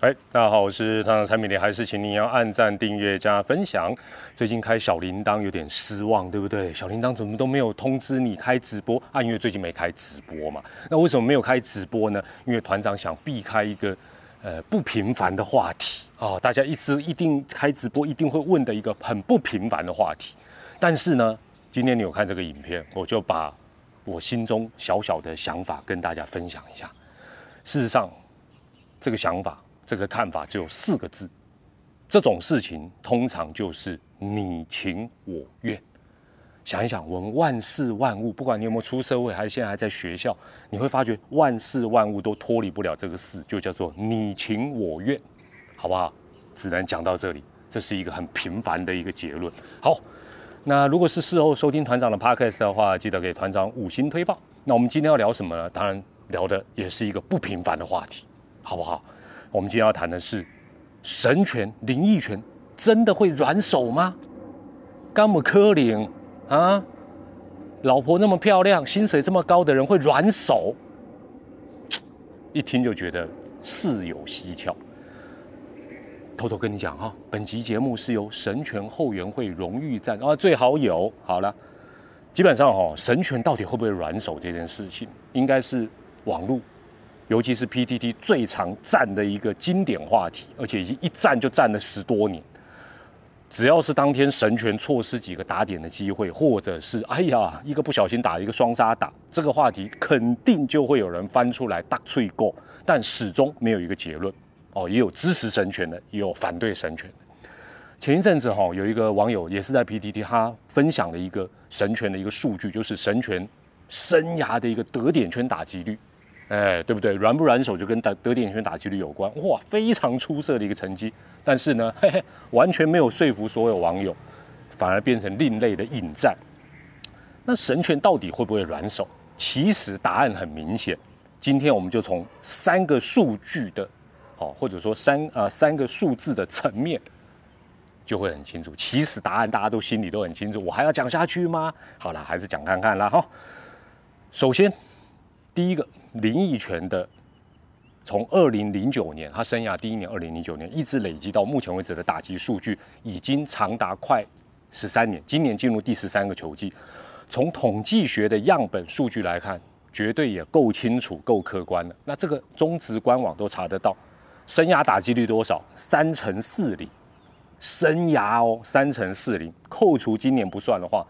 哎，大家好，我是团长产品的，还是请你要按赞、订阅、加分享。最近开小铃铛有点失望，对不对？小铃铛怎么都没有通知你开直播啊？因为最近没开直播嘛。那为什么没有开直播呢？因为团长想避开一个呃不平凡的话题啊，大家一直一定开直播一定会问的一个很不平凡的话题。但是呢，今天你有看这个影片，我就把我心中小小的想法跟大家分享一下。事实上，这个想法。这个看法只有四个字，这种事情通常就是你情我愿。想一想，我们万事万物，不管你有没有出社会，还是现在还在学校，你会发觉万事万物都脱离不了这个事，就叫做你情我愿，好不好？只能讲到这里，这是一个很平凡的一个结论。好，那如果是事后收听团长的 podcast 的话，记得给团长五星推报。那我们今天要聊什么呢？当然聊的也是一个不平凡的话题，好不好？我们今天要谈的是神权、灵异权，真的会软手吗？甘姆科林啊，老婆那么漂亮，薪水这么高的人会软手？一听就觉得事有蹊跷。偷偷跟你讲哈，本集节目是由神权后援会荣誉赞啊，最好有好了。基本上哈，神权到底会不会软手这件事情，应该是网络。尤其是 PTT 最常战的一个经典话题，而且已经一战就战了十多年。只要是当天神权错失几个打点的机会，或者是哎呀一个不小心打一个双杀打，这个话题肯定就会有人翻出来大吹过，但始终没有一个结论。哦，也有支持神权的，也有反对神权的。前一阵子哈，有一个网友也是在 PTT，他分享了一个神权的一个数据，就是神权生涯的一个得点圈打击率。哎，对不对？软不软手就跟得得点圈打击率有关，哇，非常出色的一个成绩。但是呢，嘿嘿，完全没有说服所有网友，反而变成另类的引战。那神拳到底会不会软手？其实答案很明显。今天我们就从三个数据的，哦，或者说三啊三个数字的层面，就会很清楚。其实答案大家都心里都很清楚。我还要讲下去吗？好了，还是讲看看啦。哈，首先第一个。林奕泉的从二零零九年他生涯第一年，二零零九年一直累积到目前为止的打击数据，已经长达快十三年。今年进入第十三个球季，从统计学的样本数据来看，绝对也够清楚、够客观了。那这个中职官网都查得到，生涯打击率多少？三乘四零，生涯哦，三乘四零，扣除今年不算的话，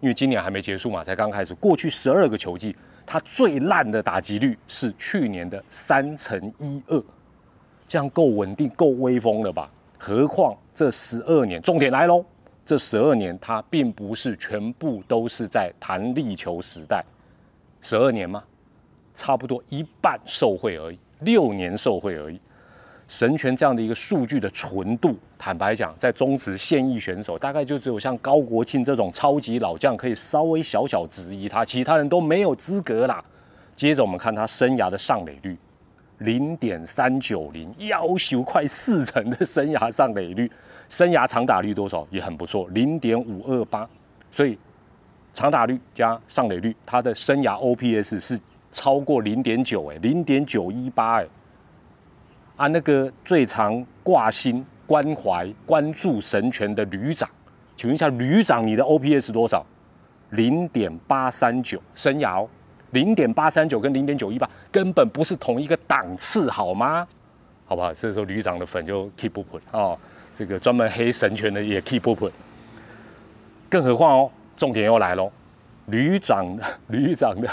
因为今年还没结束嘛，才刚开始。过去十二个球季。它最烂的打击率是去年的三乘一二，这样够稳定、够威风了吧？何况这十二年，重点来喽！这十二年它并不是全部都是在弹力球时代，十二年吗？差不多一半受贿而已，六年受贿而已。神权这样的一个数据的纯度，坦白讲，在中职现役选手，大概就只有像高国庆这种超级老将可以稍微小小质疑他，其他人都没有资格啦。接着我们看他生涯的上垒率，零点三九零，要求快四成的生涯上垒率，生涯长打率多少也很不错，零点五二八。所以长打率加上垒率，他的生涯 OPS 是超过零点九，哎，零点九一八，哎。啊，那个最常挂心、关怀、关注神权的旅长，请问一下，旅长你的 OPS 多少？零点八三九，生涯，零点八三九跟零点九一八根本不是同一个档次，好吗？好不好？这时候旅长的粉就 keep up 哦，这个专门黑神权的也 keep up。更何况哦，重点又来喽。旅长的，旅长的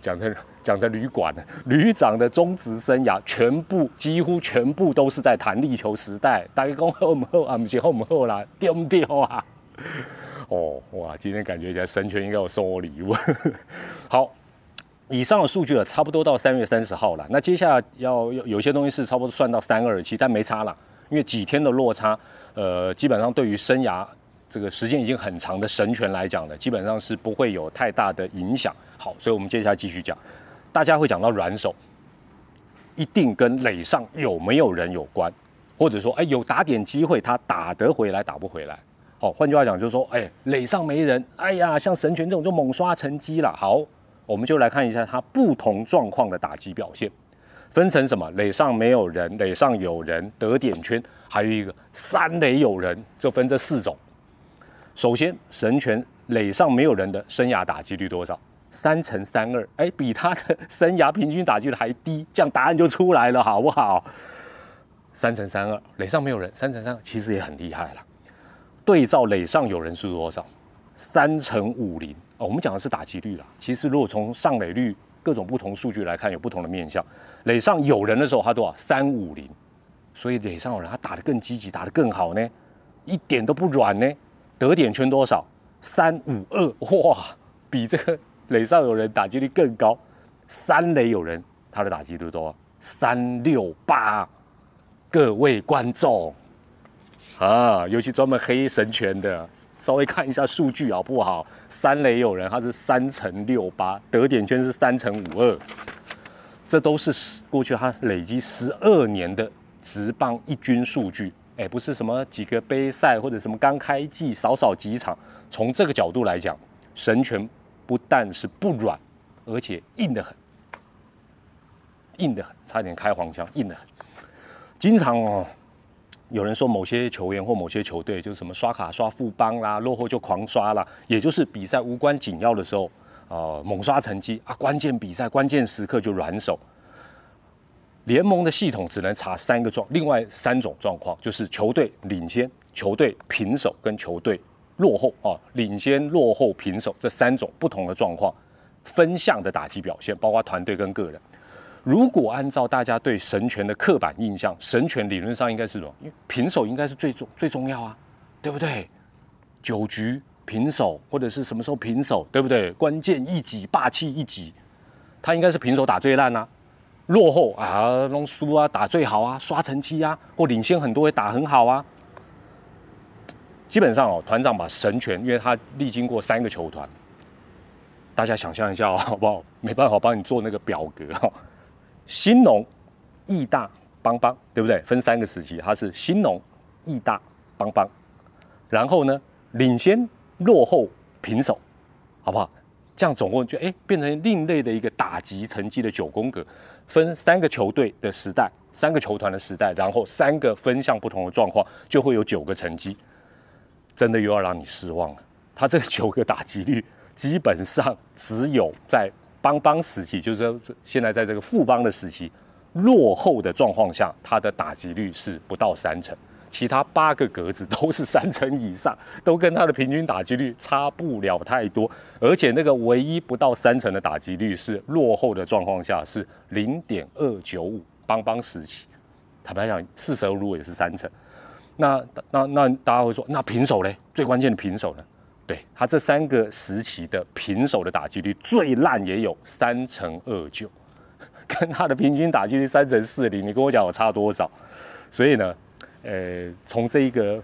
讲在讲在旅馆的旅长的中职生涯，全部几乎全部都是在弹力球时代。大家讲好不好啊？不是好不好啦？丢不丢啊？哦，哇！今天感觉一下神权应该有送我礼物。好，以上的数据了，差不多到三月三十号了。那接下来要有有些东西是差不多算到三二七，但没差了，因为几天的落差，呃，基本上对于生涯。这个时间已经很长的神权来讲呢，基本上是不会有太大的影响。好，所以我们接下来继续讲，大家会讲到软手，一定跟垒上有没有人有关，或者说，哎，有打点机会他打得回来，打不回来。好，换句话讲就是说，哎，垒上没人，哎呀，像神权这种就猛刷成绩了。好，我们就来看一下他不同状况的打击表现。分成什么？垒上没有人，垒上有人，得点圈，还有一个三垒有人，就分这四种。首先，神权垒上没有人的生涯打击率多少？三乘三二，哎，比他的生涯平均打击率还低，这样答案就出来了，好不好？三乘三二，垒上没有人，三乘三二其实也很厉害了。对照垒上有人是多少？三乘五零哦，我们讲的是打击率啦。其实如果从上垒率各种不同数据来看，有不同的面向。垒上有人的时候，他多少？三五零，所以垒上有人，他打得更积极，打得更好呢，一点都不软呢。得点圈多少？三五二，哇，比这个垒上有人打击率更高。三垒有人，他的打击率多少？三六八。各位观众啊，尤其专门黑神拳的，稍微看一下数据好不好？三垒有人，他是三乘六八，得点圈是三乘五二，这都是过去他累积十二年的直棒一军数据。哎，不是什么几个杯赛或者什么刚开季少少几场，从这个角度来讲，神拳不但是不软，而且硬得很，硬得很，差点开黄腔，硬得很。经常哦，有人说某些球员或某些球队就是什么刷卡刷副帮啦，落后就狂刷啦，也就是比赛无关紧要的时候，呃，猛刷成绩啊，关键比赛关键时刻就软手。联盟的系统只能查三个状，另外三种状况就是球队领先、球队平手跟球队落后啊，领先、落后、平手这三种不同的状况，分项的打击表现，包括团队跟个人。如果按照大家对神权的刻板印象，神权理论上应该是什么？因为平手应该是最重最重要啊，对不对？九局平手或者是什么时候平手，对不对？关键一击、霸气一击，他应该是平手打最烂啊。落后啊，弄输啊，打最好啊，刷成绩啊，或领先很多也打很好啊。基本上哦，团长把神权，因为他历经过三个球团，大家想象一下哦，好不好？没办法帮你做那个表格哈。新农、义大、邦邦，对不对？分三个时期，它是新农、义大、邦邦，然后呢，领先、落后、平手，好不好？这样总共就哎变成另类的一个打击成绩的九宫格。分三个球队的时代，三个球团的时代，然后三个分项不同的状况，就会有九个成绩。真的又要让你失望了。他这九个打击率，基本上只有在邦邦时期，就是说现在在这个富邦的时期，落后的状况下，他的打击率是不到三成。其他八个格子都是三成以上，都跟他的平均打击率差不了太多。而且那个唯一不到三成的打击率是落后的状况下是零点二九五，邦邦时期，坦白讲四舍五入也是三成。那那那大家会说，那平手嘞？最关键的平手呢？对他这三个时期的平手的打击率最烂也有三成二九，跟他的平均打击率三成四零，你跟我讲我差多少？所以呢？呃，从这一个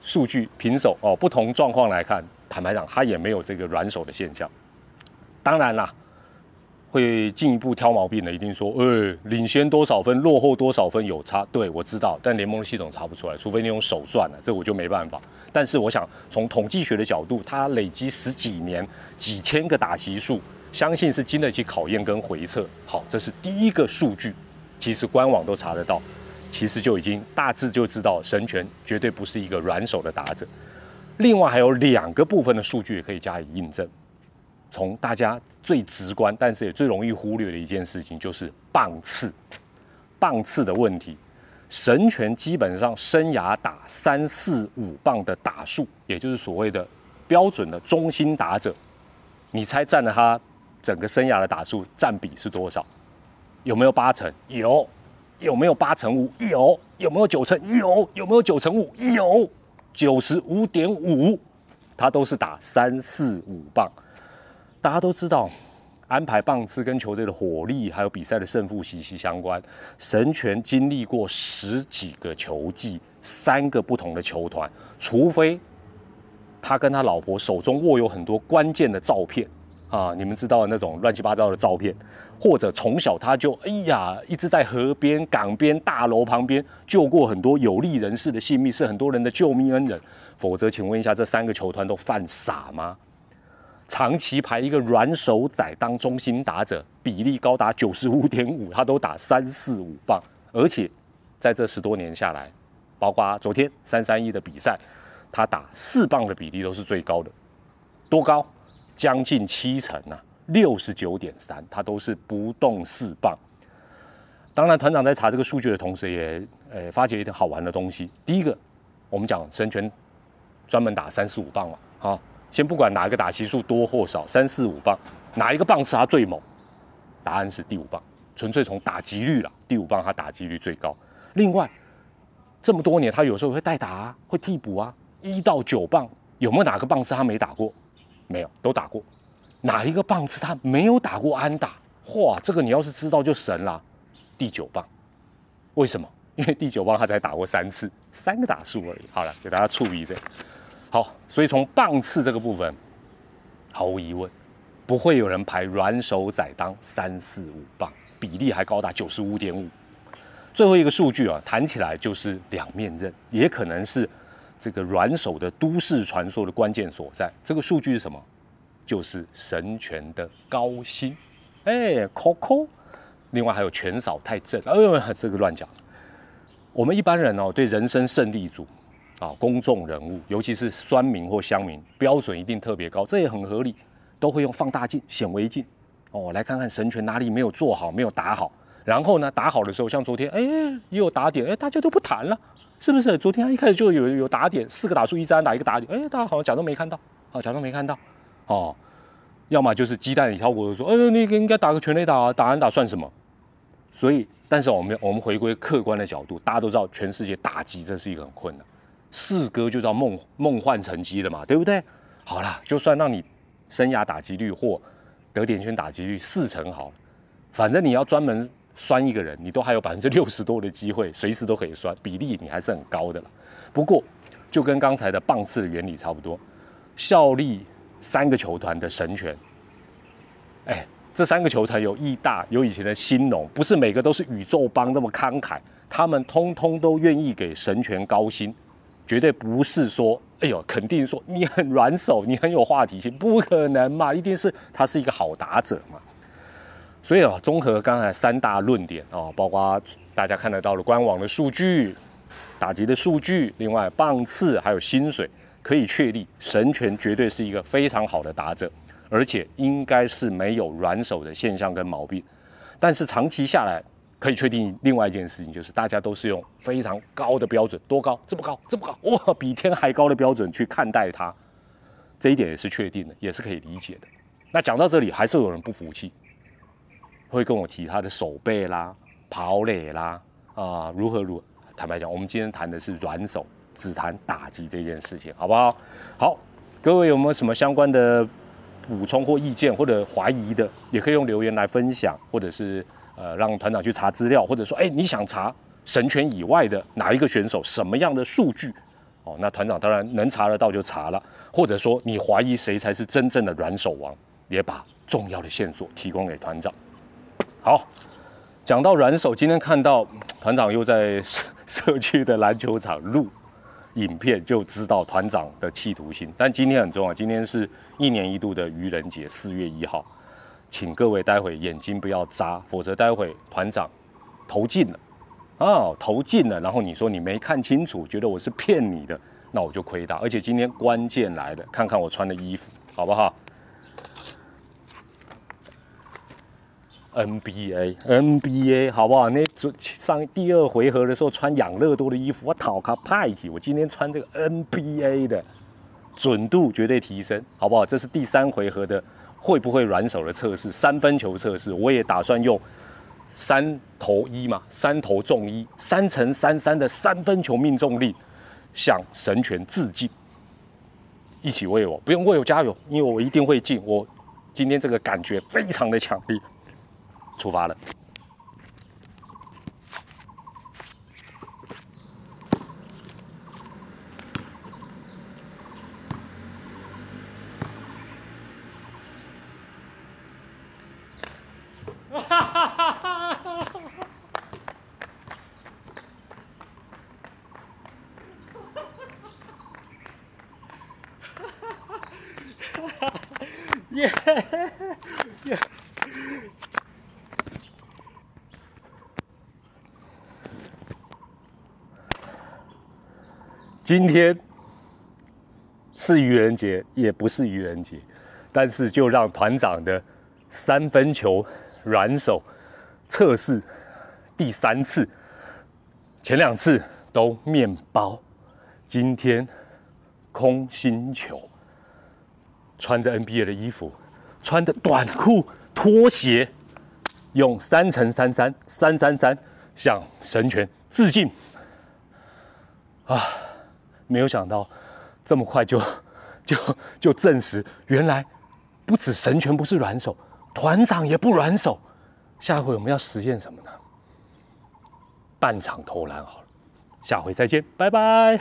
数据平手哦，不同状况来看，坦白讲，他也没有这个软手的现象。当然啦，会进一步挑毛病的，一定说，呃，领先多少分，落后多少分有差。对我知道，但联盟的系统查不出来，除非你用手算了，这我就没办法。但是我想，从统计学的角度，它累积十几年几千个打击数，相信是经得起考验跟回测。好，这是第一个数据，其实官网都查得到。其实就已经大致就知道神拳绝对不是一个软手的打者。另外还有两个部分的数据也可以加以印证。从大家最直观，但是也最容易忽略的一件事情，就是棒次。棒次的问题，神拳基本上生涯打三四五棒的打数，也就是所谓的标准的中心打者，你猜占了他整个生涯的打数占比是多少？有没有八成？有。有没有八成五？有。有没有九成？有。有没有九成五？有。九十五点五，他都是打三四五棒。大家都知道，安排棒次跟球队的火力还有比赛的胜负息息相关。神权经历过十几个球季，三个不同的球团，除非他跟他老婆手中握有很多关键的照片啊，你们知道那种乱七八糟的照片。或者从小他就哎呀，一直在河边、港边、大楼旁边救过很多有利人士的性命，是很多人的救命恩人。否则，请问一下，这三个球团都犯傻吗？长期排一个软手仔当中心打者，比例高达九十五点五，他都打三四五棒，而且在这十多年下来，包括昨天三三一的比赛，他打四棒的比例都是最高的，多高？将近七成啊，六十九点三，它都是不动四棒。当然，团长在查这个数据的同时，也呃发觉一点好玩的东西。第一个，我们讲神拳专门打三四五棒嘛，好。先不管哪一个打击数多或少，三四五棒，哪一个棒次他最猛？答案是第五棒，纯粹从打击率了，第五棒他打击率最高。另外，这么多年他有时候会代打啊，会替补啊。一到九棒有没有哪个棒次他没打过？没有，都打过。哪一个棒次他没有打过安打？哇，这个你要是知道就神了。第九棒，为什么？因为第九棒他才打过三次，三个打数而已。好了，给大家触一这。好，所以从棒次这个部分，毫无疑问，不会有人排软手仔当三四五棒，比例还高达九十五点五。最后一个数据啊，谈起来就是两面刃，也可能是这个软手的都市传说的关键所在。这个数据是什么？就是神拳的高薪。哎，Coco，另外还有拳少太正。哎呦，这个乱讲。我们一般人哦，对人生胜利组。啊，公众人物，尤其是酸民或乡民，标准一定特别高，这也很合理，都会用放大镜、显微镜，哦，来看看神拳哪里没有做好，没有打好。然后呢，打好的时候，像昨天，哎，又打点，哎，大家都不谈了，是不是？昨天他一开始就有有打点，四个打数一张打一个打点，哎，大家好像假装没看到，啊，假装没看到，哦，要么就是鸡蛋里挑骨头说，哎，你应该打个全垒打啊，打完打算什么？所以，但是我们我们回归客观的角度，大家都知道，全世界打击这是一个很困难。四哥就叫梦梦幻成绩了嘛，对不对？好了，就算让你生涯打击率或得点圈打击率四成好，反正你要专门酸一个人，你都还有百分之六十多的机会，随时都可以酸，比例你还是很高的了。不过就跟刚才的棒次的原理差不多，效力三个球团的神拳，哎，这三个球团有义大，有以前的新农，不是每个都是宇宙帮那么慷慨，他们通通都愿意给神拳高薪。绝对不是说，哎呦，肯定说你很软手，你很有话题性，不可能嘛，一定是他是一个好打者嘛。所以啊，综合刚才三大论点啊，包括大家看得到的官网的数据、打击的数据，另外棒次还有薪水，可以确立神拳绝对是一个非常好的打者，而且应该是没有软手的现象跟毛病。但是长期下来，可以确定另外一件事情，就是大家都是用非常高的标准，多高？这么高，这么高，哇，比天还高的标准去看待它，这一点也是确定的，也是可以理解的。那讲到这里，还是有人不服气，会跟我提他的手背啦、跑垒啦啊，如何如？坦白讲，我们今天谈的是软手，只谈打击这件事情，好不好？好，各位有没有什么相关的补充或意见，或者怀疑的，也可以用留言来分享，或者是。呃，让团长去查资料，或者说，哎，你想查神拳以外的哪一个选手，什么样的数据？哦，那团长当然能查得到就查了，或者说你怀疑谁才是真正的软手王，也把重要的线索提供给团长。好，讲到软手，今天看到团长又在社区的篮球场录影片，就知道团长的企图心。但今天很重要，今天是一年一度的愚人节，四月一号。请各位待会眼睛不要眨，否则待会团长投进了，哦，投进了，然后你说你没看清楚，觉得我是骗你的，那我就亏大。而且今天关键来了，看看我穿的衣服好不好？NBA，NBA 好不好？那上第二回合的时候穿养乐多的衣服，我讨他派体。我今天穿这个 NBA 的，准度绝对提升，好不好？这是第三回合的。会不会软手的测试？三分球测试，我也打算用三投一嘛，三投中一，三乘三三的三分球命中率，向神拳致敬。一起为我，不用为我加油，因为我一定会进。我今天这个感觉非常的强烈，出发了。今天是愚人节，也不是愚人节，但是就让团长的三分球软手测试第三次，前两次都面包，今天空心球，穿着 NBA 的衣服，穿着短裤拖鞋，用三乘三三三三三向神拳致敬啊！没有想到这么快就 就就证实，原来不止神拳不是软手，团长也不软手。下回我们要实验什么呢？半场投篮好了，下回再见，拜拜。